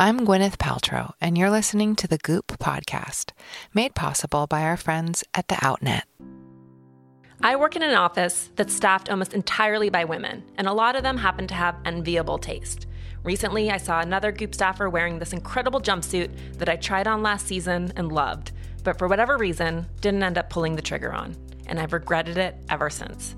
I'm Gwyneth Paltrow, and you're listening to the Goop podcast, made possible by our friends at the Outnet. I work in an office that's staffed almost entirely by women, and a lot of them happen to have enviable taste. Recently, I saw another Goop staffer wearing this incredible jumpsuit that I tried on last season and loved, but for whatever reason, didn't end up pulling the trigger on, and I've regretted it ever since.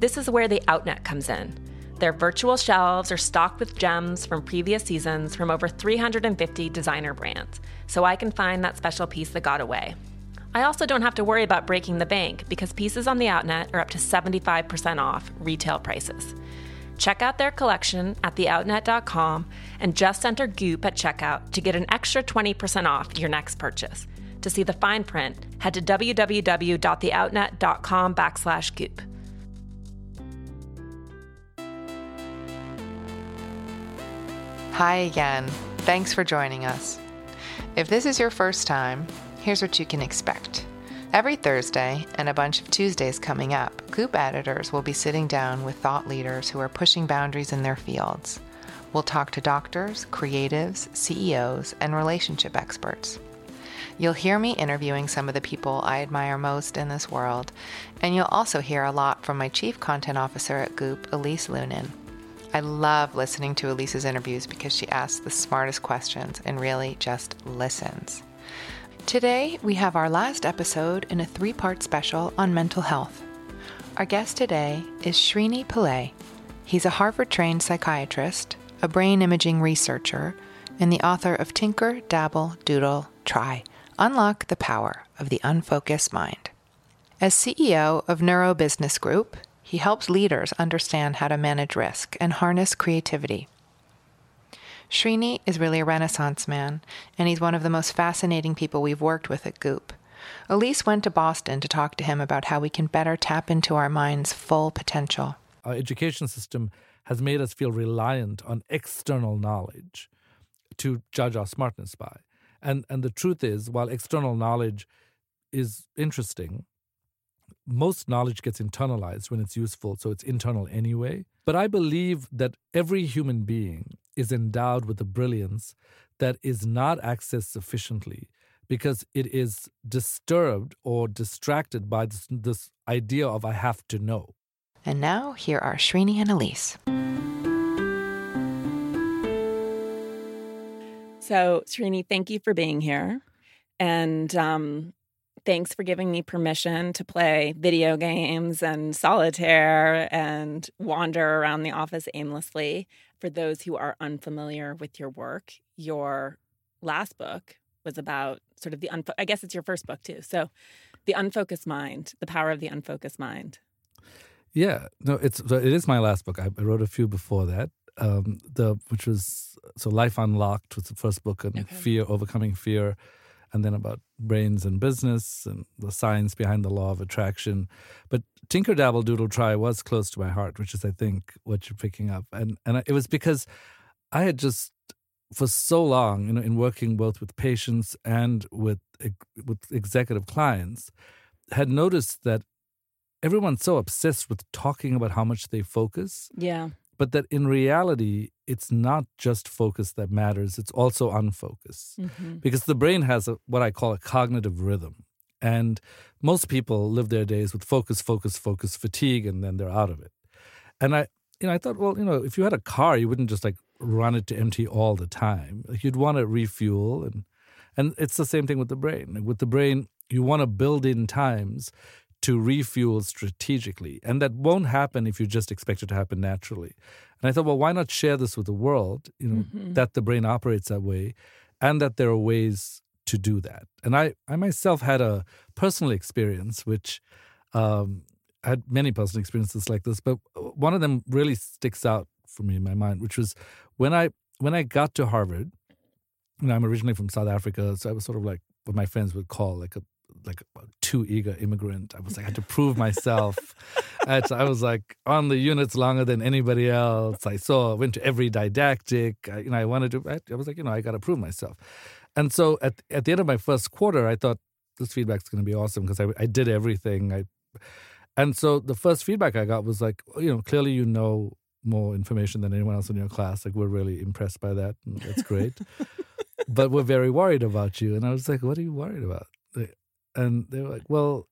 This is where the Outnet comes in. Their virtual shelves are stocked with gems from previous seasons from over 350 designer brands, so I can find that special piece that got away. I also don't have to worry about breaking the bank because pieces on the Outnet are up to 75% off retail prices. Check out their collection at theoutnet.com and just enter Goop at checkout to get an extra 20% off your next purchase. To see the fine print, head to www.theoutnet.com backslash Goop. Hi again. Thanks for joining us. If this is your first time, here's what you can expect. Every Thursday and a bunch of Tuesdays coming up, Goop editors will be sitting down with thought leaders who are pushing boundaries in their fields. We'll talk to doctors, creatives, CEOs, and relationship experts. You'll hear me interviewing some of the people I admire most in this world, and you'll also hear a lot from my chief content officer at Goop, Elise Loehnen. I love listening to Elise's interviews because she asks the smartest questions and really just listens. Today, we have our last episode in a three part special on mental health. Our guest today is Srini Pillay. He's a Harvard trained psychiatrist, a brain imaging researcher, and the author of Tinker, Dabble, Doodle, Try Unlock the Power of the Unfocused Mind. As CEO of Neuro Business Group, he helps leaders understand how to manage risk and harness creativity. Srini is really a renaissance man, and he's one of the most fascinating people we've worked with at Goop. Elise went to Boston to talk to him about how we can better tap into our mind's full potential. Our education system has made us feel reliant on external knowledge to judge our smartness by. And and the truth is, while external knowledge is interesting, most knowledge gets internalized when it's useful, so it's internal anyway. But I believe that every human being is endowed with a brilliance that is not accessed sufficiently because it is disturbed or distracted by this, this idea of I have to know. And now, here are Srini and Elise. So, Srini, thank you for being here. And um, thanks for giving me permission to play video games and solitaire and wander around the office aimlessly. For those who are unfamiliar with your work, your last book was about sort of the unfo- I guess it's your first book too. So, the unfocused mind, the power of the unfocused mind. Yeah, no, it's it is my last book. I, I wrote a few before that. Um, the which was so Life Unlocked was the first book and okay. fear, overcoming fear and then about brains and business and the science behind the law of attraction. But Tinker Dabble Doodle Try was close to my heart, which is, I think, what you're picking up. And and it was because I had just for so long, you know, in working both with patients and with with executive clients, had noticed that everyone's so obsessed with talking about how much they focus. Yeah but that in reality it's not just focus that matters it's also unfocus. Mm-hmm. because the brain has a, what i call a cognitive rhythm and most people live their days with focus focus focus fatigue and then they're out of it. And i you know i thought well you know if you had a car you wouldn't just like run it to empty all the time. You'd want to refuel and and it's the same thing with the brain. With the brain you want to build in times to refuel strategically. And that won't happen if you just expect it to happen naturally. And I thought, well, why not share this with the world, you know, mm-hmm. that the brain operates that way and that there are ways to do that. And I, I myself had a personal experience, which um, I had many personal experiences like this, but one of them really sticks out for me in my mind, which was when I when I got to Harvard, you know, I'm originally from South Africa, so I was sort of like what my friends would call like a like uh, too eager immigrant. I was like, I had to prove myself. I was like on the units longer than anybody else. I saw, went to every didactic. I, you know, I wanted to. I, I was like, you know, I got to prove myself. And so at at the end of my first quarter, I thought this feedback's going to be awesome because I I did everything. I and so the first feedback I got was like, you know, clearly you know more information than anyone else in your class. Like we're really impressed by that, and that's great. but we're very worried about you. And I was like, what are you worried about? And they were like, well,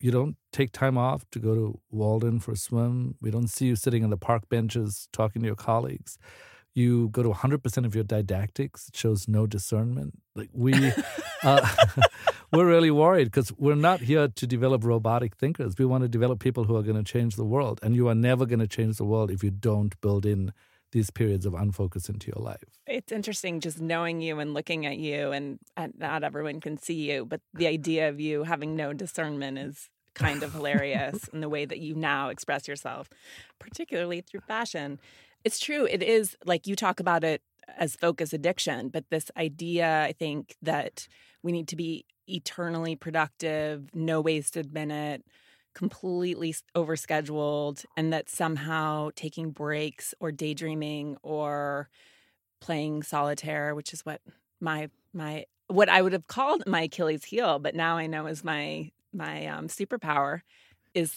you don't take time off to go to Walden for a swim. We don't see you sitting on the park benches talking to your colleagues. You go to 100% of your didactics. It shows no discernment. Like we, uh, we're really worried because we're not here to develop robotic thinkers. We want to develop people who are going to change the world. And you are never going to change the world if you don't build in these periods of unfocus into your life. It's interesting just knowing you and looking at you, and, and not everyone can see you, but the idea of you having no discernment is kind of hilarious in the way that you now express yourself, particularly through fashion. It's true. It is like you talk about it as focus addiction, but this idea, I think, that we need to be eternally productive, no wasted minute, completely overscheduled and that somehow taking breaks or daydreaming or playing solitaire which is what my my what I would have called my Achilles heel but now I know is my my um, superpower is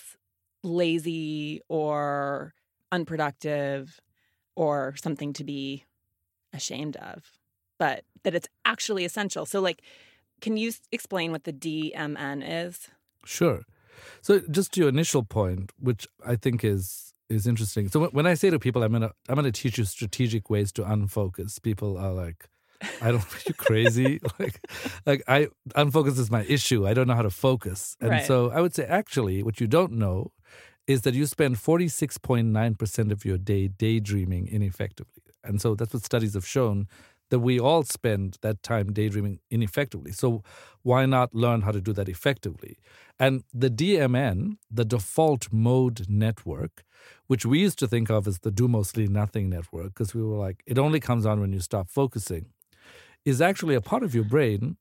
lazy or unproductive or something to be ashamed of but that it's actually essential. So like can you explain what the DMN is? Sure so just to your initial point, which I think is is interesting. So when I say to people, I'm gonna I'm gonna teach you strategic ways to unfocus. People are like, I don't you crazy. like like I unfocus is my issue. I don't know how to focus. And right. so I would say actually what you don't know is that you spend 46.9% of your day daydreaming ineffectively. And so that's what studies have shown that we all spend that time daydreaming ineffectively. So why not learn how to do that effectively? And the DMN, the default mode network, which we used to think of as the do mostly nothing network, because we were like, it only comes on when you stop focusing, is actually a part of your brain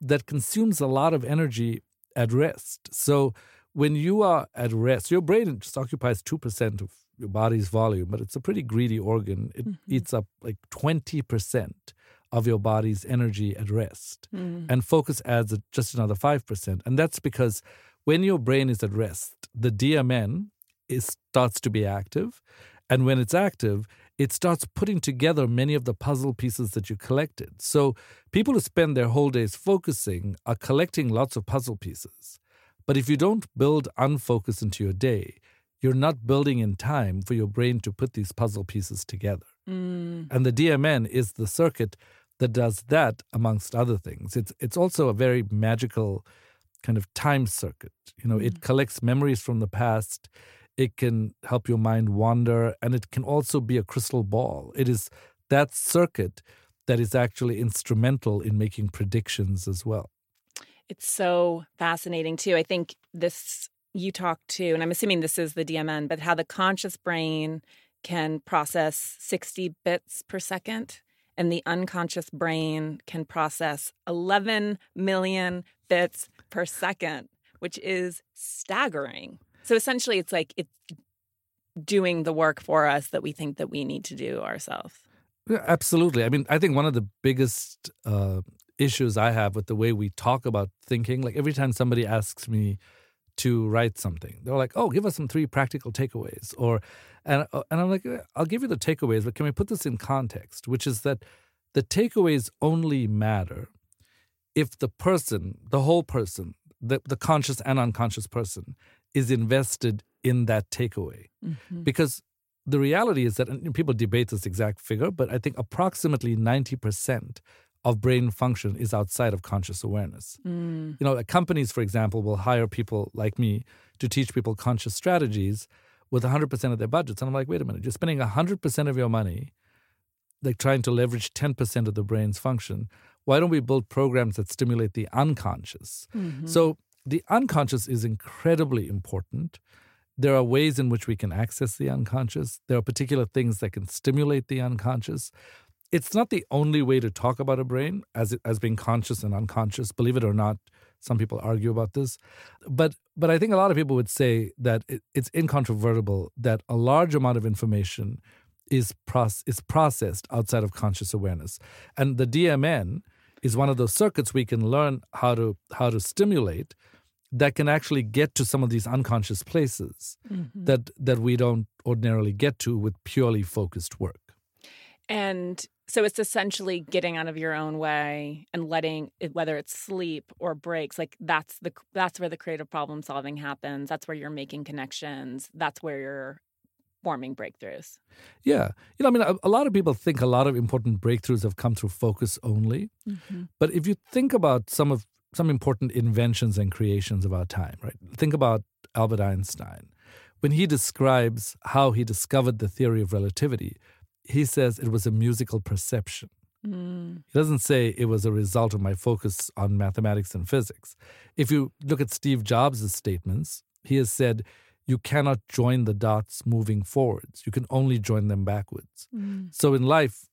that consumes a lot of energy at rest. So when you are at rest, your brain just occupies 2% of your body's volume, but it's a pretty greedy organ. It mm-hmm. eats up like 20% of your body's energy at rest. Mm. And focus adds just another 5%. And that's because when your brain is at rest, the DMN is, starts to be active. And when it's active, it starts putting together many of the puzzle pieces that you collected. So people who spend their whole days focusing are collecting lots of puzzle pieces. But if you don't build unfocus into your day, you're not building in time for your brain to put these puzzle pieces together. Mm. And the DMN is the circuit that does that amongst other things. It's it's also a very magical kind of time circuit. You know, mm. it collects memories from the past. It can help your mind wander and it can also be a crystal ball. It is that circuit that is actually instrumental in making predictions as well. It's so fascinating too. I think this you talk to, and I'm assuming this is the DMN, but how the conscious brain can process 60 bits per second and the unconscious brain can process 11 million bits per second, which is staggering. So essentially, it's like it's doing the work for us that we think that we need to do ourselves. Yeah, absolutely. I mean, I think one of the biggest uh, issues I have with the way we talk about thinking, like every time somebody asks me, to write something. They're like, "Oh, give us some three practical takeaways," or, and uh, and I'm like, "I'll give you the takeaways, but can we put this in context?" Which is that the takeaways only matter if the person, the whole person, the the conscious and unconscious person, is invested in that takeaway, mm-hmm. because the reality is that people debate this exact figure, but I think approximately ninety percent of brain function is outside of conscious awareness. Mm. You know, companies, for example, will hire people like me to teach people conscious strategies with 100% of their budgets. And I'm like, wait a minute, you're spending 100% of your money, like trying to leverage 10% of the brain's function. Why don't we build programs that stimulate the unconscious? Mm-hmm. So the unconscious is incredibly important. There are ways in which we can access the unconscious. There are particular things that can stimulate the unconscious it's not the only way to talk about a brain as it, as being conscious and unconscious. Believe it or not, some people argue about this, but but I think a lot of people would say that it, it's incontrovertible that a large amount of information is proce- is processed outside of conscious awareness, and the DMN is one of those circuits we can learn how to how to stimulate that can actually get to some of these unconscious places Mm-hmm. that that we don't ordinarily get to with purely focused work. And so it's essentially getting out of your own way and letting it, whether it's sleep or breaks, like that's the that's where the creative problem solving happens. That's where you're making connections. That's where you're forming breakthroughs. Yeah, you know, I mean, a, a lot of people think a lot of important breakthroughs have come through focus only, mm-hmm. but if you think about some of some important inventions and creations of our time, right? Think about Albert Einstein. When he describes how he discovered the theory of relativity, he says it was a musical perception. Mm. He doesn't say it was a result of my focus on mathematics and physics. If you look at Steve Jobs' statements, he has said, you cannot join the dots moving forwards. You can only join them backwards. So in life,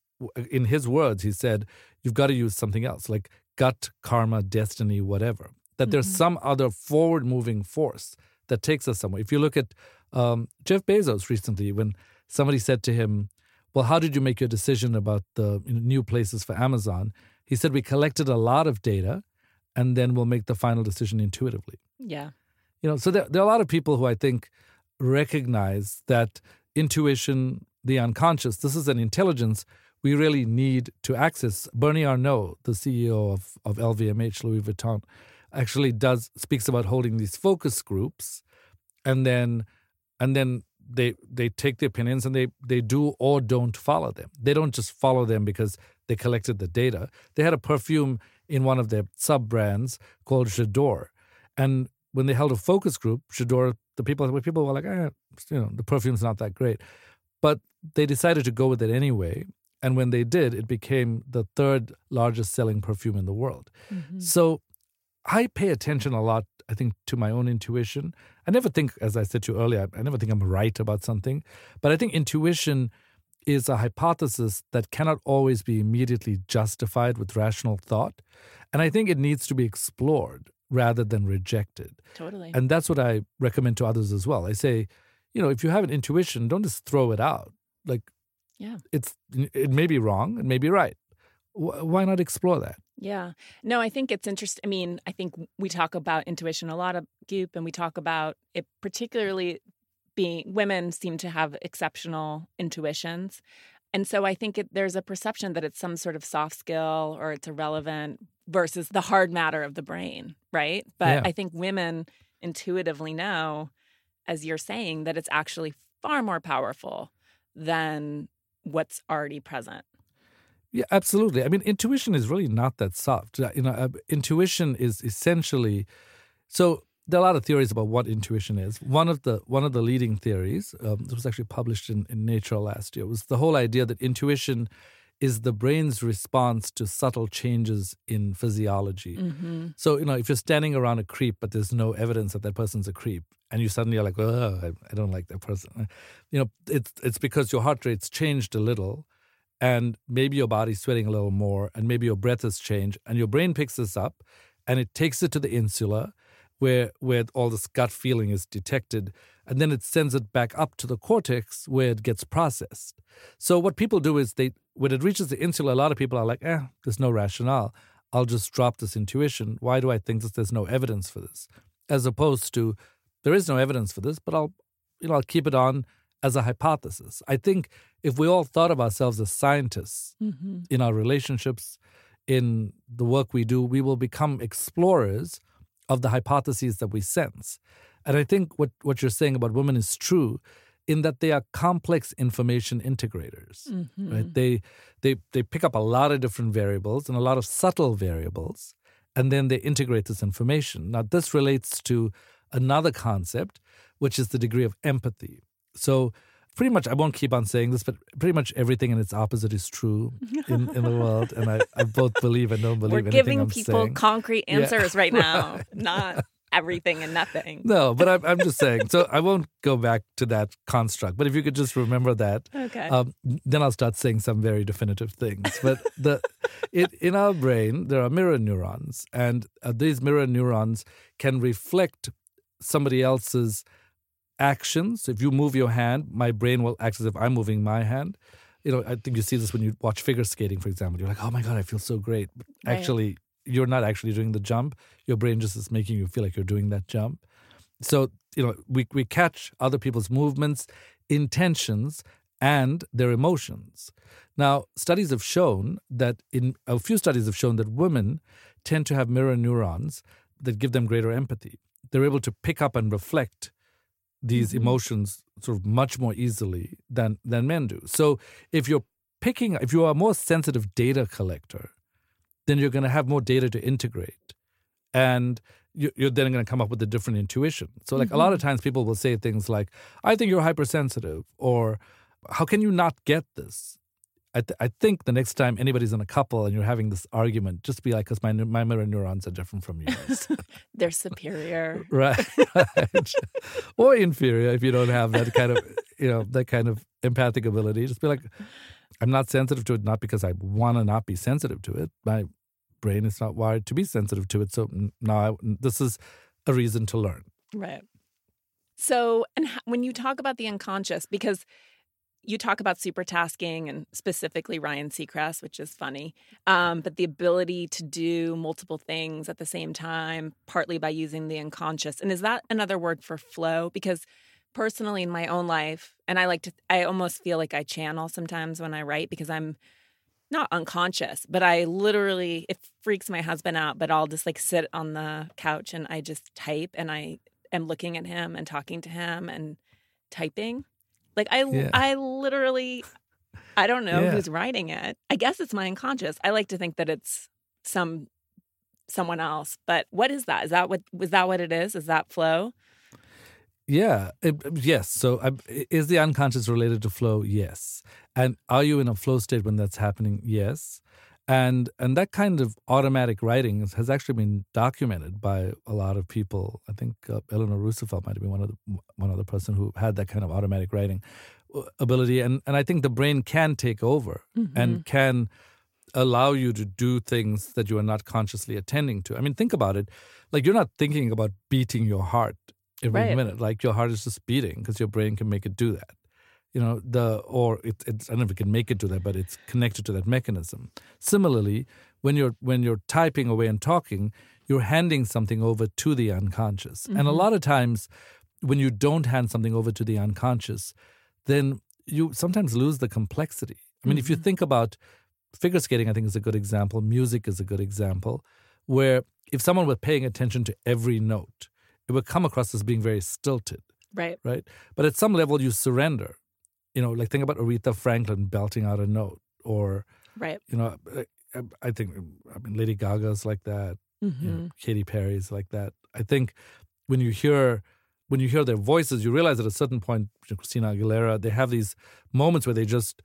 in his words, he said, you've got to use something else, like gut, karma, destiny, whatever. That there's some other forward moving force that takes us somewhere. If you look at um, Jeff Bezos recently, when somebody said to him, well, how did you make your decision about the new places for Amazon? He said, we collected a lot of data and then we'll make the final decision intuitively. Yeah. You know, so there, there are a lot of people who I think recognize that intuition, the unconscious, this is an intelligence we really need to access. Bernie Arnault, the CEO of, of LVMH, Louis Vuitton, actually does speaks about holding these focus groups and then and then they they take the opinions and they they do or don't follow them. They don't just follow them because they collected the data. They had a perfume in one of their sub brands called J'adore, and when they held a focus group, J'adore, the people the people were like, eh, you know, the perfume's not that great, but they decided to go with it anyway. And when they did, it became the third largest selling perfume in the world. So I pay attention a lot, I think, to my own intuition. I never think, as I said to you earlier, I never think I'm right about something. But I think intuition is a hypothesis that cannot always be immediately justified with rational thought. And I think it needs to be explored rather than rejected. Totally. And that's what I recommend to others as well. I say, you know, if you have an intuition, don't just throw it out. Like, Yeah. it's it may be wrong, it may be right. Wh- Why not explore that? Yeah. No, I think it's interesting. I mean, I think we talk about intuition a lot of Goop, and we talk about it particularly being women seem to have exceptional intuitions. And so I think it, there's a perception that it's some sort of soft skill or it's irrelevant versus the hard matter of the brain, right? But Yeah. I think women intuitively know, as you're saying, that it's actually far more powerful than what's already present. Yeah, absolutely. I mean, intuition is really not that soft. Uh, You know, uh, intuition is essentially so. There are a lot of theories about what intuition is. One of the one of the leading theories um, that was actually published in, in Nature last year was the whole idea that intuition is the brain's response to subtle changes in physiology. So, you know, if you're standing around a creep, but there's no evidence that that person's a creep, and you suddenly are like, oh, I, I don't like that person. You know, it's it's because your heart rate's changed a little, and maybe your body's sweating a little more, and maybe your breath has changed, and your brain picks this up, and it takes it to the insula, where where all this gut feeling is detected, and then it sends it back up to the cortex where it gets processed. So what people do is they when it reaches the insula, a lot of people are like, eh, there's no rationale. I'll just drop this intuition. Why do I think that there's no evidence for this? As opposed to there is no evidence for this, but I'll you know I'll keep it on as a hypothesis. I think if we all thought of ourselves as scientists mm-hmm. in our relationships, in the work we do, we will become explorers of the hypotheses that we sense. And I think what, what you're saying about women is true in that they are complex information integrators. Mm-hmm. Right? They they they pick up a lot of different variables and a lot of subtle variables, and then they integrate this information. Now this relates to another concept, which is the degree of empathy. So pretty much I won't keep on saying this, but pretty much everything and its opposite is true in, in the world. And I, I both believe and don't believe We're giving I'm people saying. concrete Yeah. answers right now, not everything and nothing. No, but I'm, I'm just saying. So I won't go back to that construct. But if you could just remember that, Okay. um, then I'll start saying some very definitive things. But the it, in our brain there are mirror neurons, and uh, these mirror neurons can reflect somebody else's actions. If you move your hand, my brain will act as if I'm moving my hand. You know, I think you see this when you watch figure skating, for example. You're like, "Oh my god, I feel so great." But Right. actually, you're not actually doing the jump. Your brain just is making you feel like you're doing that jump. So, you know, we, we catch other people's movements, intentions, and their emotions. Now, studies have shown that in a few studies have shown that women tend to have mirror neurons that give them greater empathy. They're able to pick up and reflect these mm-hmm. emotions sort of much more easily than than men do. So if you're picking if you are a more sensitive data collector, then you're going to have more data to integrate. And you're then going to come up with a different intuition. So, like mm-hmm. a lot of mm-hmm. times, people will say things like, "I think you're hypersensitive," or "How can you not get this?" I, th- I think the next time anybody's in a couple and you're having this argument, just be like, because my, my mirror neurons are different from yours. They're superior. right, right. or inferior if you don't have that kind of, you know, that kind of empathic ability. Just be like, I'm not sensitive to it, not because I want to not be sensitive to it. My brain is not wired to be sensitive to it. So now I, this is a reason to learn. Right. So, and when you talk about the unconscious, because you talk about supertasking and specifically Ryan Seacrest, which is funny, um, but the ability to do multiple things at the same time, partly by using the unconscious. And is that another word for flow? Because personally, in my own life, and I like to, I almost feel like I channel sometimes when I write because I'm not unconscious, but I literally, it freaks my husband out, but I'll just like sit on the couch and I just type and I am looking at him and talking to him and typing. Like I yeah. I literally I don't know yeah. who's writing it. I guess it's my unconscious. I like to think that it's some someone else. But what is that? Is that what was that what it is? Is that flow? Yeah. It, yes. So, um, is the unconscious related to flow? Yes. And are you in a flow state when that's happening? Yes and and that kind of automatic writing has actually been documented by a lot of people. I think uh, Eleanor Roosevelt might have been one of the, one other person who had that kind of automatic writing uh, ability, and and I think the brain can take over mm-hmm. and can allow you to do things that you are not consciously attending to. I mean, think about it. Like you're not thinking about beating your heart every right. minute. Like your heart is just beating because your brain can make it do that you know the or it, it's I don't know if we can make it to that, but it's connected to that mechanism. Similarly, when you're when you're typing away and talking, you're handing something over to the unconscious, mm-hmm. and a mm-hmm. lot of times when you don't hand something over to the unconscious, then you sometimes lose the complexity. I mean, mm-hmm. if you mm-hmm. think about figure skating, I think is a good example. Music is a good example, where if someone were paying attention to every note, it would come across as being very stilted. Right. Right. But at some level, you surrender you know, like think about Aretha Franklin belting out a note, or right. You know, I, I think I mean Lady Gaga's like that. Mm-hmm. You know, mm-hmm. Katy Perry's like that. I think when you hear when you hear their voices, you realize at a certain point, Christina Aguilera, they have these moments where they just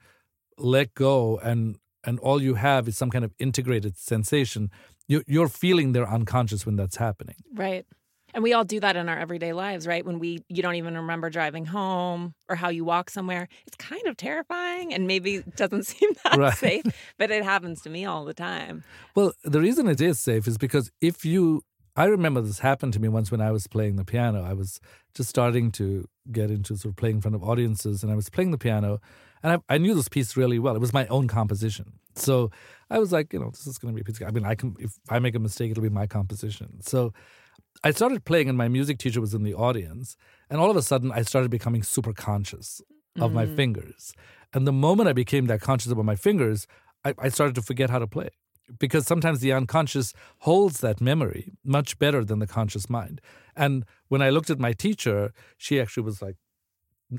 let go, and and all you have is some kind of integrated sensation. You, you're feeling their unconscious when that's happening. Right. And we all do that in our everyday lives, right? When we you don't even remember driving home or how you walk somewhere. It's kind of terrifying and maybe doesn't seem that right. safe, but it happens to me all the time. Well, the reason it is safe is because if you I remember this happened to me once when I was playing the piano. I was just starting to get into sort of playing in front of audiences and I was playing the piano and I, I knew this piece really well. It was my own composition. So I was like, you know, this is going to be a piece. I mean, I can if I make a mistake, it'll be my composition. So I started playing, and my music teacher was in the audience. And all of a sudden, I started becoming super conscious of mm. my fingers. And the moment I became that conscious about my fingers, I, I started to forget how to play because sometimes the unconscious holds that memory much better than the conscious mind. And when I looked at my teacher, she actually was like,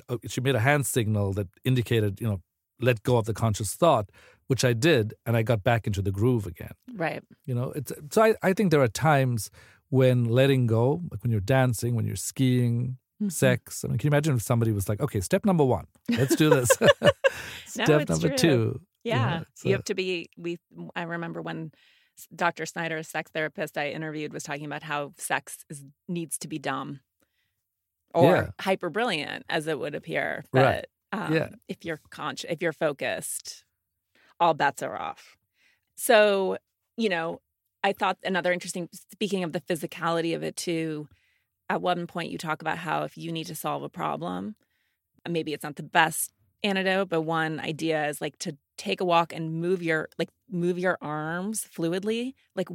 uh, she made a hand signal that indicated, you know, let go of the conscious thought, which I did, and I got back into the groove again. Right. You know, it's so I, I think there are times when letting go, like when you're dancing, when you're skiing, mm-hmm. sex. I mean, can you imagine if somebody was like, okay, step number one, let's do this. step no, number true. two. Yeah. You, know, you have to be, we, I remember when Dr. Snyder, a sex therapist I interviewed, was talking about how sex is, needs to be dumb or yeah. hyper brilliant, as it would appear. But right. um, yeah. if you're conscious, if you're focused, all bets are off. So, you know, I thought another interesting, speaking of the physicality of it too, at one point you talk about how if you need to solve a problem, maybe it's not the best antidote, but one idea is like to take a walk and move your like move your arms fluidly. Like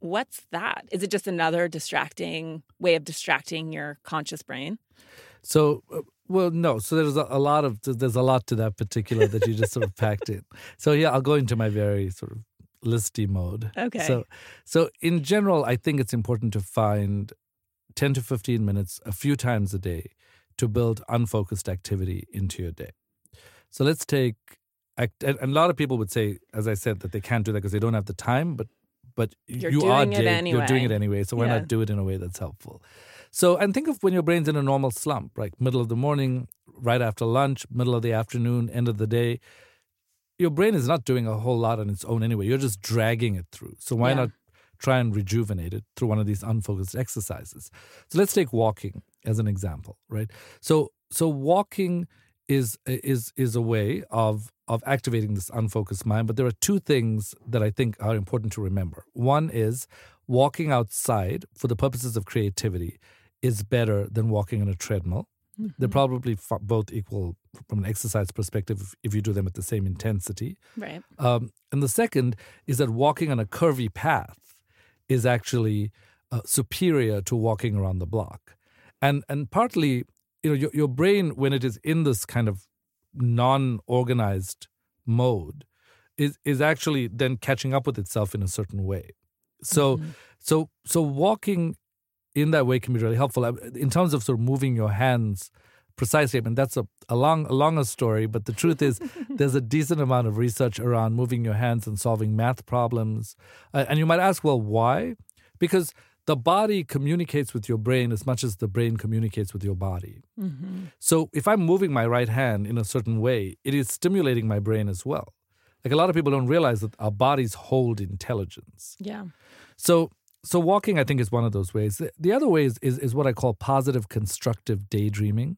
What's that? Is it just another distracting way of distracting your conscious brain? So, uh, well, no. So there's a, a, lot of there's a lot to that particular that you just sort of packed in. So yeah, I'll go into my very sort of listy mode. Okay. So, so in general, I think it's important to find ten to fifteen minutes a few times a day to build unfocused activity into your day. So let's take, and a lot of people would say, as I said, that they can't do that because they don't have the time. But but you're you doing are it anyway. you're doing it anyway. So why Yeah. not do it in a way that's helpful? So and think of when your brain's in a normal slump, right? Middle of the morning, right after lunch, middle of the afternoon, end of the day. Your brain is not doing a whole lot on its own anyway. You're just dragging it through. So why Yeah. not try and rejuvenate it through one of these unfocused exercises? So let's take walking as an example, right? So so walking is is is a way of of activating this unfocused mind, but there are two things that I think are important to remember. One is walking outside for the purposes of creativity is better than walking on a treadmill. They're probably f- both equal from an exercise perspective if, if you do them at the same intensity. Right. Um, and the second is that walking on a curvy path is actually uh, superior to walking around the block. And and partly, you know, your, your brain when it is in this kind of non-organized mode is is actually then catching up with itself in a certain way. So so so walking in that way can be really helpful Uh, in terms of sort of moving your hands precisely. I mean, that's a, a long, a longer story, but the truth is, there's a decent amount of research around moving your hands and solving math problems. Uh, and you might ask, well, why? Because the body communicates with your brain as much as the brain communicates with your body. So if I'm moving my right hand in a certain way, it is stimulating my brain as well. Like a lot of people don't realize that our bodies hold intelligence. Yeah. So so walking, I think, is one of those ways. The- The other way is is, is what I call positive constructive daydreaming,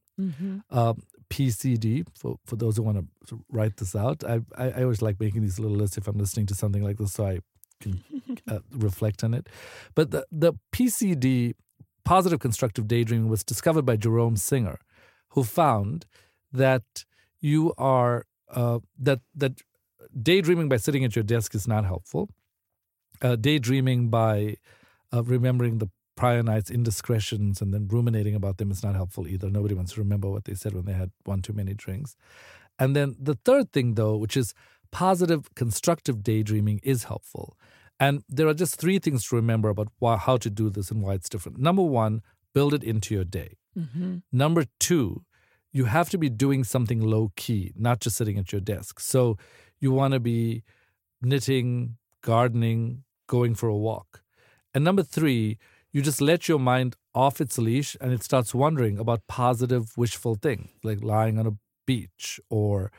um, PCD. For for those who want to write this out, I, I I always like making these little lists if I'm listening to something like this, so I can uh, reflect on it. But the the PCD, positive constructive daydreaming, was discovered by Jerome Singer, who found that you are uh, that that daydreaming by sitting at your desk is not helpful uh, daydreaming by uh, remembering the prior night's indiscretions and then ruminating about them is not helpful either. Nobody wants to remember what they said when they had one too many drinks. And then the third thing, though, which is positive, constructive daydreaming, is helpful. And there are just three things to remember about why, how to do this and why it's different. Number one, build it into your day. Number two, you have to be doing something low key, not just sitting at your desk. So you want to be knitting, gardening, going for a walk. And number three, you just let your mind off its leash and it starts wondering about positive, wishful things like lying on a beach or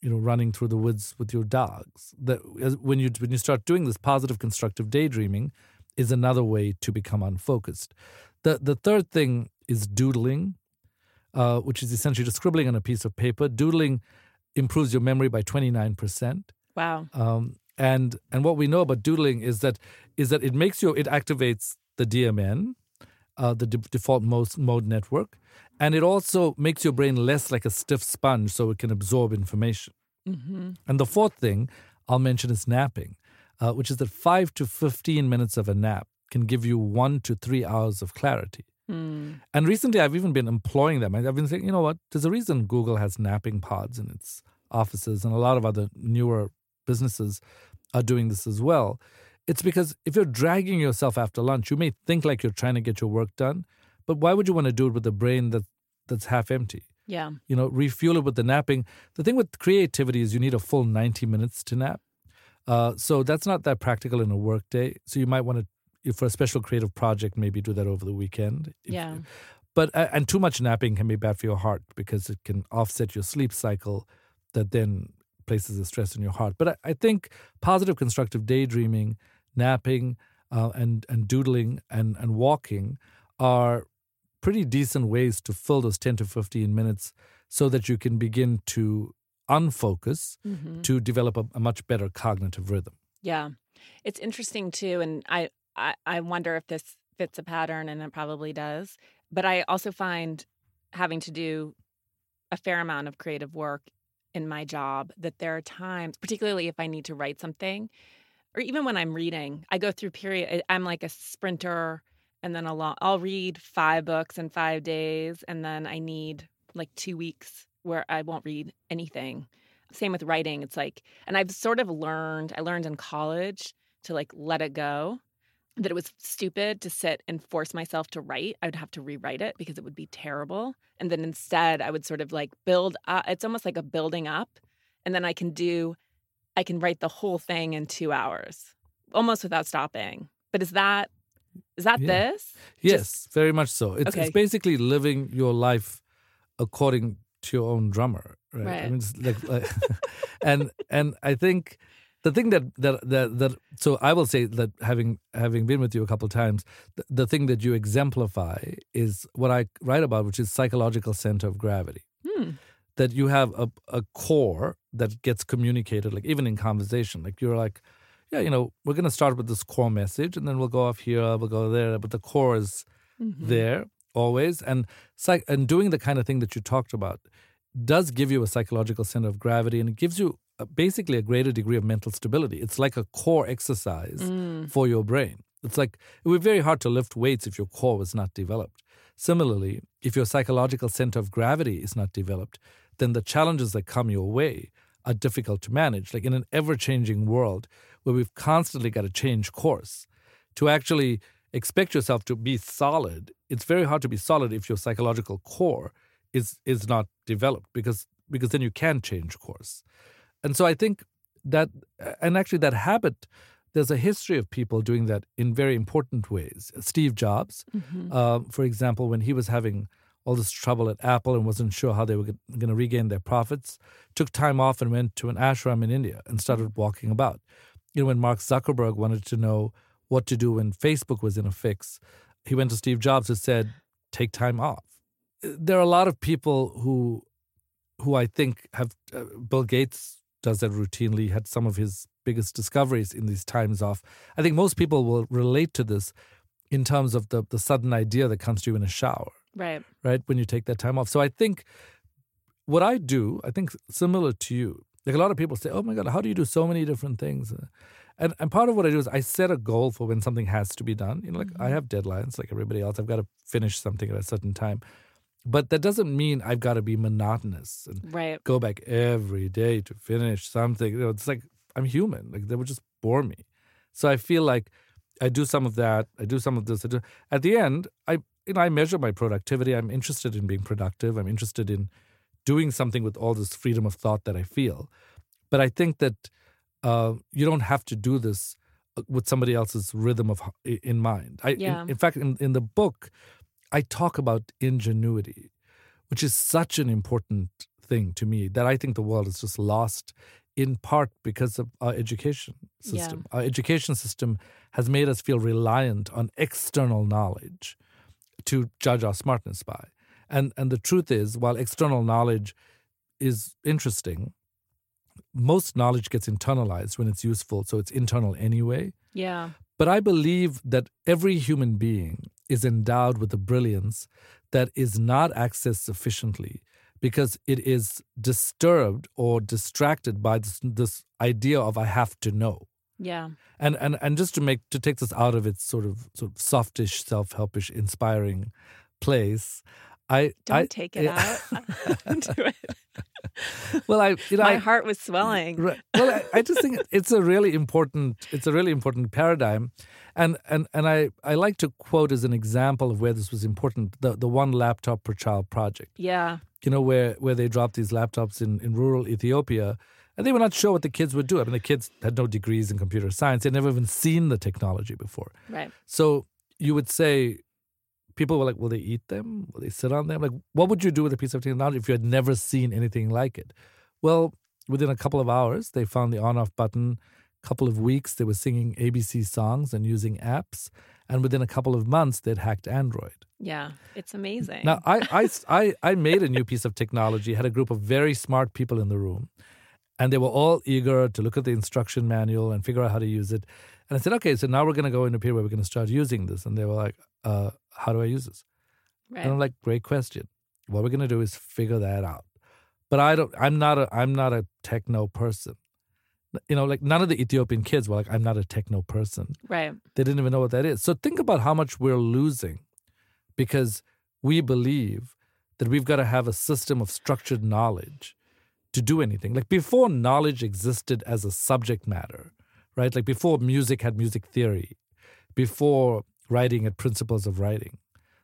you know running through the woods with your dogs. That when you when you start doing this positive, constructive daydreaming, is another way to become unfocused. The the third thing is doodling, uh, which is essentially just scribbling on a piece of paper. Doodling improves your memory by twenty nine percent. Wow. Um, and and what we know about doodling is that is that it makes you it activates the DMN, uh, the de- default mode, mode network, and it also makes your brain less like a stiff sponge, so it can absorb information. And the fourth thing I'll mention is napping, uh, which is that five to fifteen minutes of a nap can give you one to three hours of clarity. And recently, I've even been employing them. I've been saying, you know what? There's a reason Google has napping pods in its offices, and a lot of other newer businesses are doing this as well. It's because if you're dragging yourself after lunch, you may think like you're trying to get your work done, but why would you want to do it with a brain that that's half empty? Yeah. You know, refuel it with the napping. The thing with creativity is you need a full 90 minutes to nap. Uh, so that's not that practical in a work day. So you might want to, for a special creative project, maybe do that over the weekend. Yeah. but and too much napping can be bad for your heart because it can offset your sleep cycle that then places of stress in your heart but i, I think positive constructive daydreaming napping uh, and and doodling and and walking are pretty decent ways to fill those 10 to 15 minutes so that you can begin to unfocus to develop a, a much better cognitive rhythm Yeah. It's interesting too. And I, I, I wonder if this fits a pattern, and it probably does. But I also find having to do a fair amount of creative work in my job that there are times, particularly if I need to write something, or even when I'm reading, I go through period. I'm like a sprinter, and then a long. I'll read five books in five days, and then I need like two weeks where I won't read anything. Same with writing. It's like, and I've sort of learned. I learned in college to like let it go. That it was stupid to sit and force myself to write. I would have to rewrite it because it would be terrible. And then instead, I would sort of like build. Up, it's almost like a building up, and then I can do I can write the whole thing in two hours, almost without stopping. But is that is that yeah. this? Yes, Just, very much so. It's, okay. it's basically living your life according to your own drummer, right? right. I mean, like, like and and I think the thing that, that that that so I will say that having having been with you a couple of times, the, the thing that you exemplify is what I write about, which is psychological center of gravity. Hmm that you have a, a core that gets communicated, like even in conversation. Like you're like, yeah, you know, we're going to start with this core message and then we'll go off here, we'll go there, but the core is mm-hmm. there always. And, psych- and doing the kind of thing that you talked about does give you a psychological center of gravity and it gives you basically a greater degree of mental stability. It's like a core exercise mm. for your brain. It's like it would be very hard to lift weights if your core was not developed. Similarly, if your psychological center of gravity is not developed, then the challenges that come your way are difficult to manage. Like in an ever changing world where we've constantly got to change course, to actually expect yourself to be solid, it's very hard to be solid if your psychological core is is not developed because because then you can change course. And so I think that and actually that habit there's a history of people doing that in very important ways. Steve Jobs, mm-hmm. uh, for example, when he was having all this trouble at Apple and wasn't sure how they were going to regain their profits, took time off and went to an ashram in India and started walking about. You know, when Mark Zuckerberg wanted to know what to do when Facebook was in a fix, he went to Steve Jobs and said, "Take time off." There are a lot of people who, who I think have. Uh, Bill Gates does that routinely. Had some of his biggest discoveries in these times off. I think most people will relate to this in terms of the the sudden idea that comes to you in a shower Right. Right. When you take that time off. So I think what I do, I think similar to you. Like a lot of people say, oh my God, how do you do so many different things? And, and part of what I do is I set a goal for when something has to be done. You know, like mm-hmm. I have deadlines like everybody else. I've got to finish something at a certain time. But that doesn't mean I've got to be monotonous and right. go back every day to finish something. You know, it's like I'm human. Like they would just bore me. So I feel like I do some of that. I do some of this. Do, At the end, I you know, I measure my productivity. I'm interested in being productive. I'm interested in doing something with all this freedom of thought that I feel. But I think that uh, you don't have to do this uh, with somebody else's rhythm of in mind. I, yeah. in, in fact, in, in the book, I talk about ingenuity, which is such an important thing to me that I think the world is just lost in part because of our education system. Yeah. Our education system has made us feel reliant on external knowledge to judge our smartness by. And and the truth is, while external knowledge is interesting, most knowledge gets internalized when it's useful, so it's internal anyway. Yeah. But I believe that every human being is endowed with a brilliance that is not accessed sufficiently because it is disturbed or distracted by this, this idea of I have to know. Yeah. And and and just to make to take this out of its sort of sort of softish, self-helpish, inspiring place, I don't I, take it eh, out. Do it. well, I you know, my I, heart was swelling. Right, well, I, I, just think it's a really important it's a really important paradigm, and and and I I like to quote as an example of where this was important the the one laptop per child project. Yeah. You know where where they dropped these laptops in in rural Ethiopia and they were not sure what the kids would do. I mean, the kids had no degrees in computer science; they'd never even seen the technology before. Right. So you would say, people were like, "Will they eat them? Will they sit on them?" Like, what would you do with a piece of technology if you had never seen anything like it? Well, within a couple of hours, they found the on-off button. Couple of weeks, they were singing ABC songs and using apps, and within a couple of months, they'd hacked Android. Yeah, it's amazing. Now, I, I, I, I made a new piece of technology, had a group of very smart people in the room and they were all eager to look at the instruction manual and figure out how to use it. And I said, okay, so now we're going to go into a period where we're going to start using this. And they were like, uh, how do I use this? Right. And I'm like, great question. What we're going to do is figure that out. But I don't. I'm not a. I'm not a techno person. You know, like none of the Ethiopian kids were like, I'm not a techno person. Right. They didn't even know what that is. So think about how much we're losing because we believe that we've got to have a system of structured knowledge to do anything. Like before knowledge existed as a subject matter, right? Like before music had music theory, before writing had principles of writing,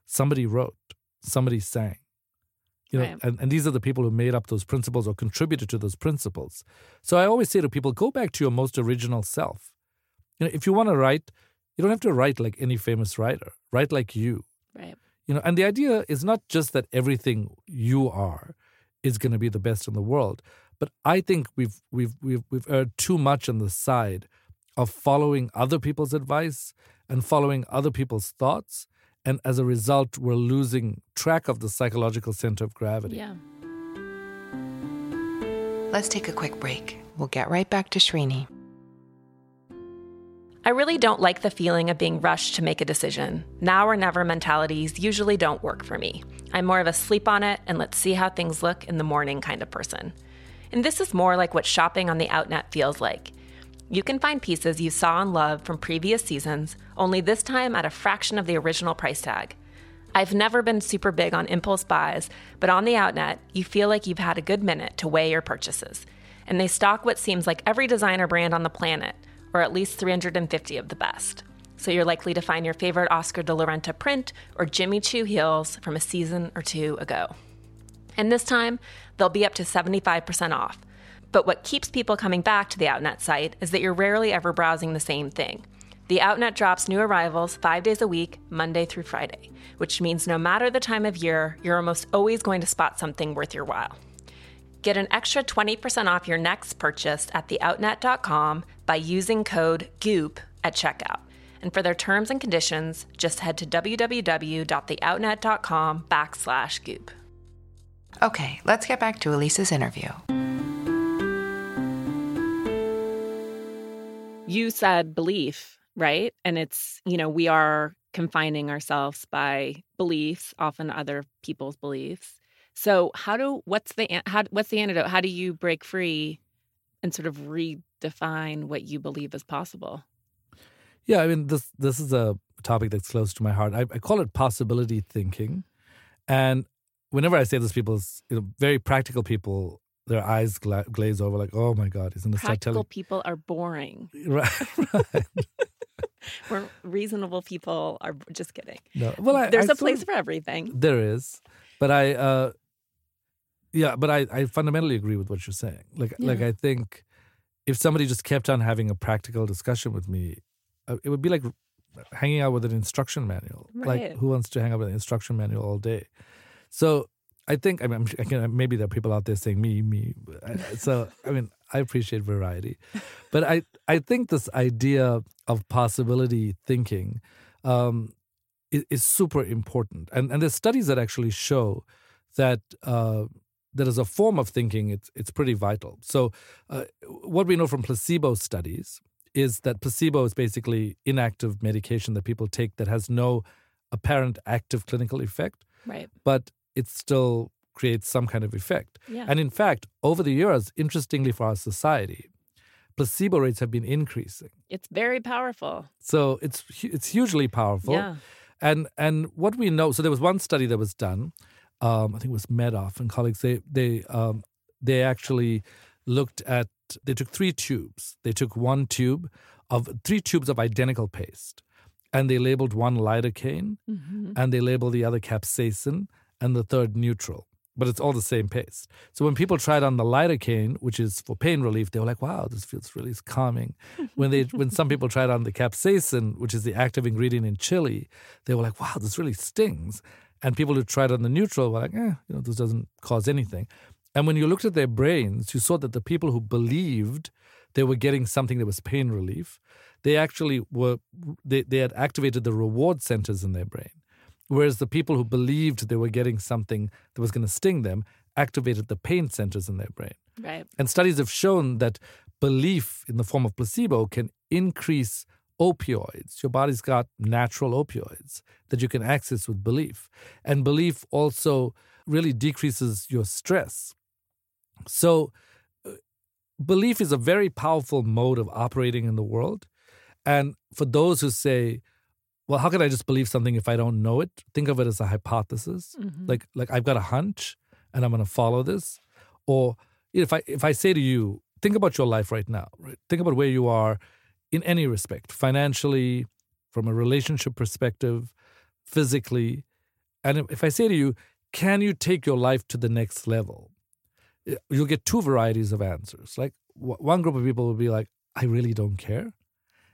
somebody wrote, somebody sang. You know, Right. and, and these are the people who made up those principles or contributed to those principles. So I always say to people, go back to your most original self. You know, if you want to write, you don't have to write like any famous writer. Write like you. Right. You know, and the idea is not just that everything you are is going to be the best in the world, but I think we've we've we've we've erred too much on the side of following other people's advice and following other people's thoughts, and as a result, we're losing track of the psychological center of gravity. Yeah. Let's take a quick break. We'll get right back to Srini. I really don't like the feeling of being rushed to make a decision. Now or never mentalities usually don't work for me. I'm more of a sleep on it and let's see how things look in the morning kind of person. And this is more like what shopping on the Outnet feels like. You can find pieces you saw and loved from previous seasons, only this time at a fraction of the original price tag. I've never been super big on impulse buys, but on the Outnet, you feel like you've had a good minute to weigh your purchases. And they stock what seems like every designer brand on the planet, or at least 350 of the best. So you're likely to find your favorite Oscar de la Renta print or Jimmy Choo heels from a season or two ago. And this time, they'll be up to 75% off. But what keeps people coming back to the Outnet site is that you're rarely ever browsing the same thing. The Outnet drops new arrivals five days a week, Monday through Friday, which means no matter the time of year, you're almost always going to spot something worth your while. Get an extra 20% off your next purchase at theoutnet.com by using code GOOP at checkout. And for their terms and conditions, just head to www.theoutnet.com backslash goop. Okay, let's get back to Elise's interview. You said belief, right? And it's, you know, we are confining ourselves by beliefs, often other people's beliefs. So, how do what's the how what's the antidote? How do you break free and sort of redefine what you believe is possible? Yeah, I mean this this is a topic that's close to my heart. I, I call it possibility thinking, and whenever I say this, people, you know, very practical people, their eyes gla- glaze over, like, "Oh my God, to start Practical telling." people are boring. Right, right. Where reasonable people are just kidding. No, well, I, There's I a place for everything. there is, but I, uh, yeah, but I, I fundamentally agree with what you're saying. Like, like I think if somebody just kept on having a practical discussion with me, uh, it would be like hanging out with an instruction manual. Like, who wants to hang out with an instruction manual all day? So I think I mean I'm, I can, maybe there are people out there saying me me. So I mean I appreciate variety, but I I think this idea of possibility thinking um, is, is super important, and and there's studies that actually show that. Uh, that as a form of thinking, it's it's pretty vital. So, uh, what we know from placebo studies is that placebo is basically inactive medication that people take that has no apparent active clinical effect, Right. but it still creates some kind of effect. Yeah. And in fact, over the years, interestingly for our society, placebo rates have been increasing. it's very powerful. So it's it's hugely powerful. Yeah. And and what we know, so there was one study that was done. Um, I think it was Medoff and colleagues. They they um, they actually looked at. They took three tubes. They took one tube of three tubes of identical paste, and they labeled one lidocaine, hmm and they labeled the other capsaicin, and the third neutral. But it's all the same paste. So when people tried on the lidocaine, which is for pain relief, they were like, "Wow, this feels really calming." when they when some people tried on the capsaicin, which is the active ingredient in chili, they were like, "Wow, this really stings." And people who tried on the neutral were like, "Eh, you know, this doesn't cause anything." And when you looked at their brains, you saw that the people who believed they were getting something that was pain relief, they actually were they, they had activated the reward centers in their brain. Whereas the people who believed they were getting something that was going to sting them activated the pain centers in their brain. Right. And studies have shown that belief in the form of placebo can increase opioids. Your body's got natural opioids that you can access with belief. And belief also really decreases your stress. So, uh, belief is a very powerful mode of operating in the world. And for those who say, well, how can I just believe something if I don't know it? Think of it as a hypothesis. Mm-hmm. Like like I've got a hunch and I'm going to follow this. Or if I if I say to you, think about your life right now, right? Think about where you are in any respect, financially, from a relationship perspective, physically. And if I say to you, can you take your life to the next level? You'll get two varieties of answers. Like one group of people will be like, I really don't care.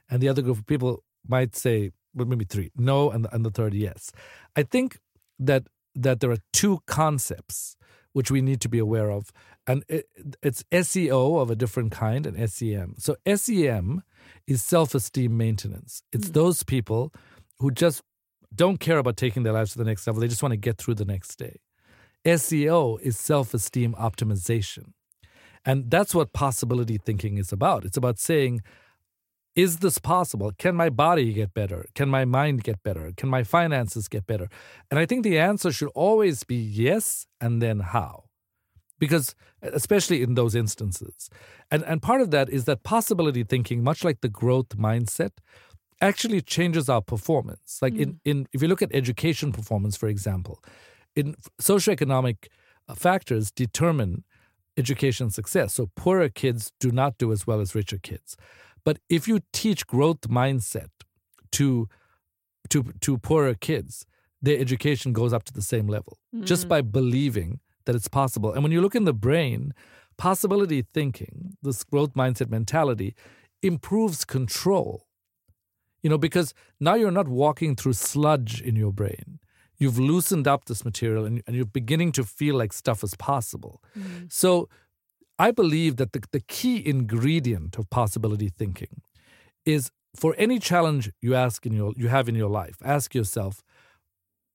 And the other group of people might say, well, maybe three, no, and the, and the third, yes. I think that that there are two concepts which we need to be aware of, and it, it's SEO of a different kind and SEM. So SEM is self-esteem maintenance. It's mm. those people who just don't care about taking their lives to the next level. They just want to get through the next day. SEO is self-esteem optimization. And that's what possibility thinking is about. It's about saying, is this possible? Can my body get better? Can my mind get better? Can my finances get better? And I think the answer should always be yes, and then how. Because, especially in those instances. And, and part of that is that possibility thinking, much like the growth mindset, actually changes our performance. Like mm. in, in if you look at education performance, for example, in socioeconomic uh, factors determine education success. So poorer kids do not do as well as richer kids. But if you teach growth mindset to to to poorer kids, their education goes up to the same level mm. just by believing that it's possible. And when you look in the brain, possibility thinking, this growth mindset mentality, improves control. You know, because now you're not walking through sludge in your brain. You've loosened up this material and, and you're beginning to feel like stuff is possible. Mm. So I believe that the, the key ingredient of possibility thinking is for any challenge you ask in your you have in your life, ask yourself,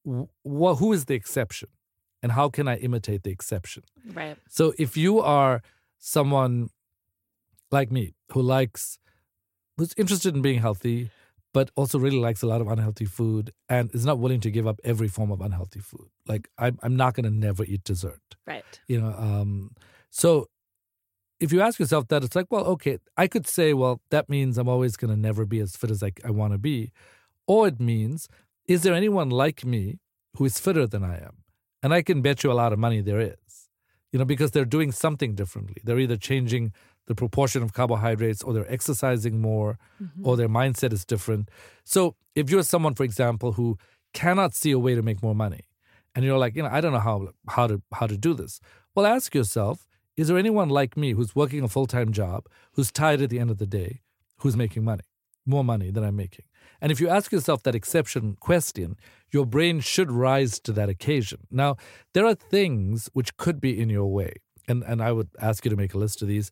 wh- who is the exception, and how can I imitate the exception? Right. So if you are someone like me who likes, who's interested in being healthy, but also really likes a lot of unhealthy food and is not willing to give up every form of unhealthy food. Like I'm, I'm not going to never eat dessert. Right. You know. Um, so if you ask yourself that, it's like, well, okay, I could say, well, that means I'm always going to never be as fit as I, I want to be. Or it means, is there anyone like me who is fitter than I am? And I can bet you a lot of money there is, you know, because they're doing something differently. They're either changing the proportion of carbohydrates or they're exercising more mm-hmm. or their mindset is different. So if you're someone, for example, who cannot see a way to make more money and you're like, you know, I don't know how, how to, how to do this. Well, ask yourself, is there anyone like me who's working a full time job, who's tired at the end of the day, who's making money, more money than I'm making? And if you ask yourself that exception question, your brain should rise to that occasion. Now, there are things which could be in your way. And, and I would ask you to make a list of these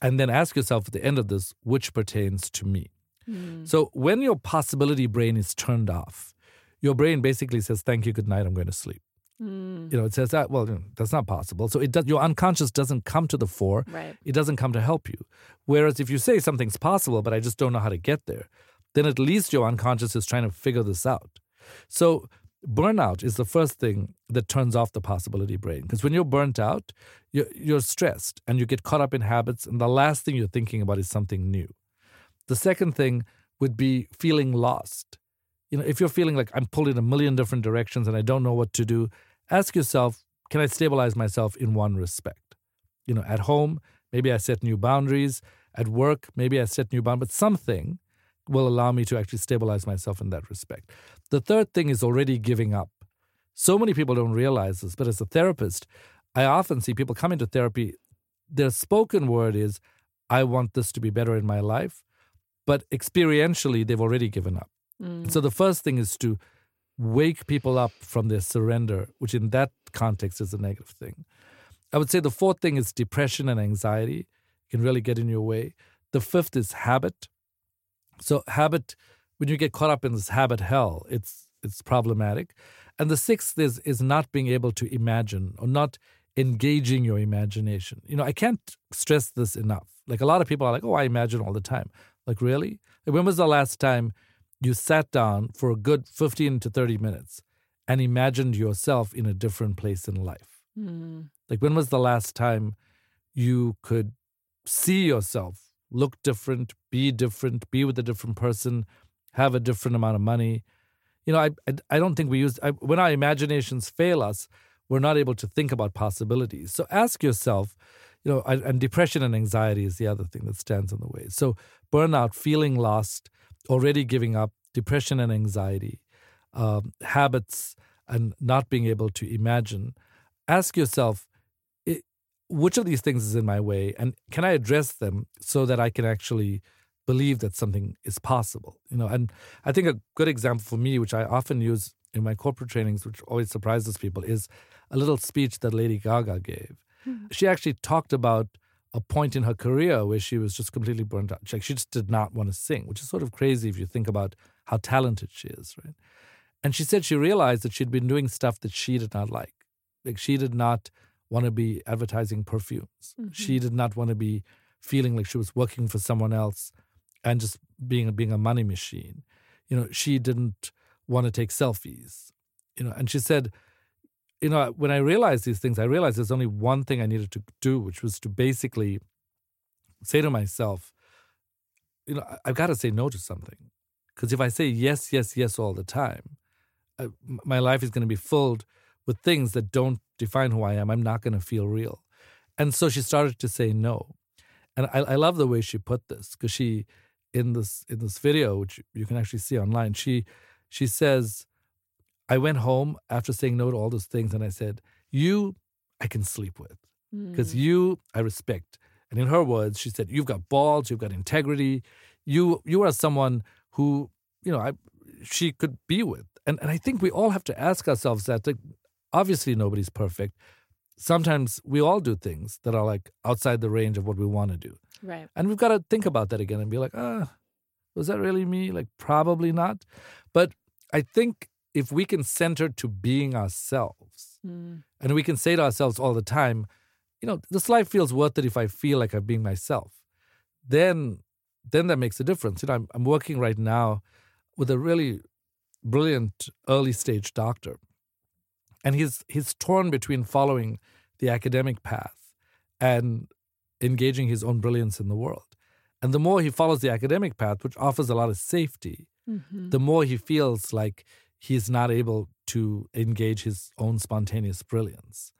and then ask yourself at the end of this, which pertains to me? Mm. So when your possibility brain is turned off, your brain basically says, Thank you, good night, I'm going to sleep. Mm. You know, it says that, well, that's not possible. So it does, your unconscious doesn't come to the fore. Right. It doesn't come to help you. Whereas if you say something's possible, but I just don't know how to get there, then at least your unconscious is trying to figure this out. So burnout is the first thing that turns off the possibility brain. Because when you're burnt out, you're, you're stressed and you get caught up in habits, and the last thing you're thinking about is something new. The second thing would be feeling lost. You know, if you're feeling like I'm pulled in a million different directions and I don't know what to do, ask yourself can I stabilize myself in one respect? You know, at home, maybe I set new boundaries. At work, maybe I set new boundaries, but something will allow me to actually stabilize myself in that respect. The third thing is already giving up. So many people don't realize this, but as a therapist, I often see people come into therapy, their spoken word is, I want this to be better in my life, but experientially, they've already given up. Mm. So the first thing is to wake people up from their surrender, which in that context is a negative thing. I would say the fourth thing is depression and anxiety can really get in your way. The fifth is habit. So habit, when you get caught up in this habit hell, it's it's problematic. And the sixth is is not being able to imagine or not engaging your imagination. You know, I can't stress this enough. Like a lot of people are like, "Oh, I imagine all the time." Like really? When was the last time you sat down for a good 15 to 30 minutes and imagined yourself in a different place in life. Mm. Like, when was the last time you could see yourself look different, be different, be with a different person, have a different amount of money. You know, I I, I don't think we use I, when our imaginations fail us, we're not able to think about possibilities. So ask yourself, you know, and depression and anxiety is the other thing that stands in the way. So burnout, feeling lost, already giving up, depression and anxiety, um, habits, and not being able to imagine. Ask yourself, which of these things is in my way, and can I address them so that I can actually believe that something is possible? You know, and I think a good example for me, which I often use in my corporate trainings, which always surprises people, is a little speech that Lady Gaga gave Mm-hmm. She actually talked about a point in her career where she was just completely burnt out. She, like, she just did not want to sing, which is sort of crazy if you think about how talented she is, right? And she said she realized that she'd been doing stuff that she did not like. Like she did not want to be advertising perfumes. Mm-hmm. She did not want to be feeling like she was working for someone else and just being being a money machine. You know, she didn't want to take selfies. You know, and she said you know, when I realized these things, I realized there's only one thing I needed to do, which was to basically say to myself, you know, I've got to say no to something. Because if I say yes, yes, yes all the time, uh, I, my life is going to be filled with things that don't define who I am. I'm not going to feel real. And so she started to say no. And I, I love the way she put this because she, in this in this video, which you can actually see online, she she says, I went home after saying no to all those things and I said, You, I can sleep with because mm. you, I respect. And in her words, she said, You've got balls, you've got integrity. You, you are someone who, you know, I, she could be with. And, and I think we all have to ask ourselves that. Like, obviously, nobody's perfect. Sometimes we all do things that are like outside the range of what we want to do. Right. And we've got to think about that again and be like, ah, was that really me? Like, probably not. But I think if we can center to being ourselves mm. and we can say to ourselves all the time, you know, this life feels worth it if I feel like I'm being myself, then then that makes a difference. You know, I'm, I'm working right now with a really brilliant early stage doctor. And he's he's torn between following the academic path and engaging his own brilliance in the world. And the more he follows the academic path, which offers a lot of safety, mm-hmm. the more he feels like he's not able to engage his own spontaneous brilliance.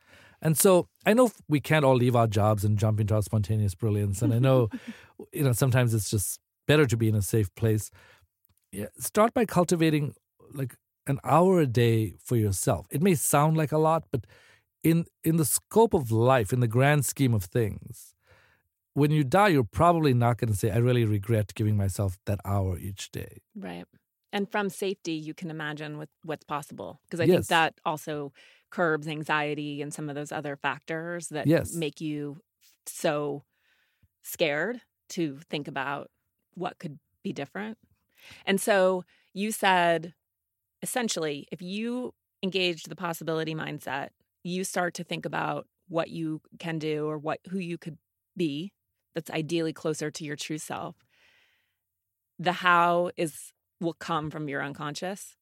And so I know we can't all leave our jobs and jump into our spontaneous brilliance. And I know, you know, sometimes it's just better to be in a safe place. Yeah, start by cultivating like an hour a day for yourself. It may sound like a lot, but in in the scope of life, in the grand scheme of things, when you die, you're probably not going to say, "I really regret giving myself that hour each day." Right and from safety you can imagine with what's possible because i yes. think that also curbs anxiety and some of those other factors that yes. make you so scared to think about what could be different and so you said essentially if you engage the possibility mindset you start to think about what you can do or what who you could be that's ideally closer to your true self the how is will come from your unconscious.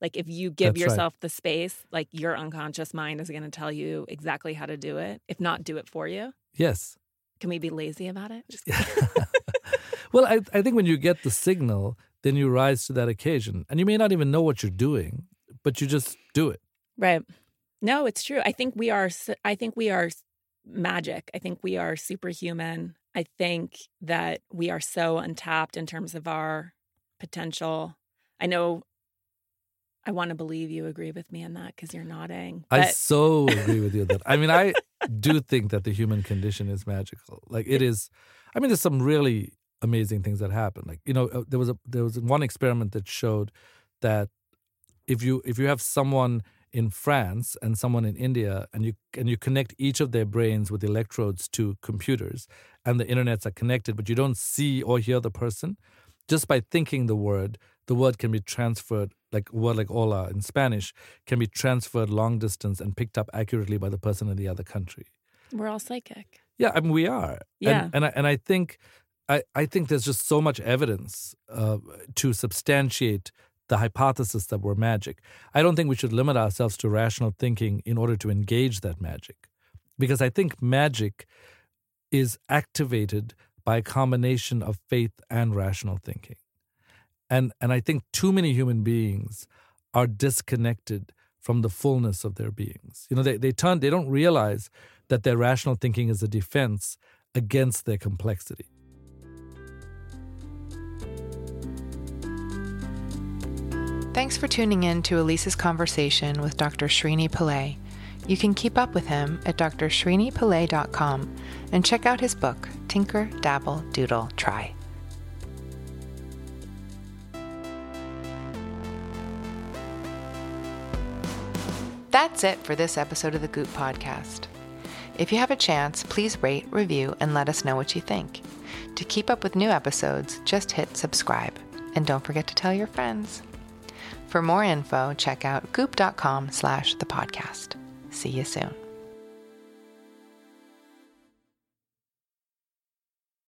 Like if you give That's yourself right. the space, like your unconscious mind is going to tell you exactly how to do it, if not do it for you. Yes. Can we be lazy about it? well, I, I think when you get the signal, then you rise to that occasion. And you may not even know what you're doing, but you just do it. Right. No, it's true. I think we are I think we are magic. I think we are superhuman. I think that we are so untapped in terms of our potential. I know I want to believe you agree with me on that because you're nodding. But... I so agree with you that. I mean, I do think that the human condition is magical. Like it is. I mean, there's some really amazing things that happen. Like you know, uh, there was a there was one experiment that showed that if you if you have someone in France and someone in India and you and you connect each of their brains with electrodes to computers and the internets are connected, but you don't see or hear the person, just by thinking the word, the word can be transferred, like a word like hola in Spanish, can be transferred long distance and picked up accurately by the person in the other country. We're all psychic. Yeah, I mean we are. Yeah, and and I, and I think I, I think there's just so much evidence uh, to substantiate the hypothesis that we're magic. I don't think we should limit ourselves to rational thinking in order to engage that magic, because I think magic is activated by a combination of faith and rational thinking. And, and I think too many human beings are disconnected from the fullness of their beings. You know, they, they turn, they don't realize that their rational thinking is a defense against their complexity. Thanks for tuning in to Elise's conversation with Dr. Srini Pillay. You can keep up with him at drsrinipillay.com and check out his book, Tinker, Dabble, Doodle, Try. That's it for this episode of the Goop Podcast. If you have a chance, please rate, review, and let us know what you think. To keep up with new episodes, just hit subscribe. And don't forget to tell your friends. For more info, check out goop.com slash the podcast. See you soon.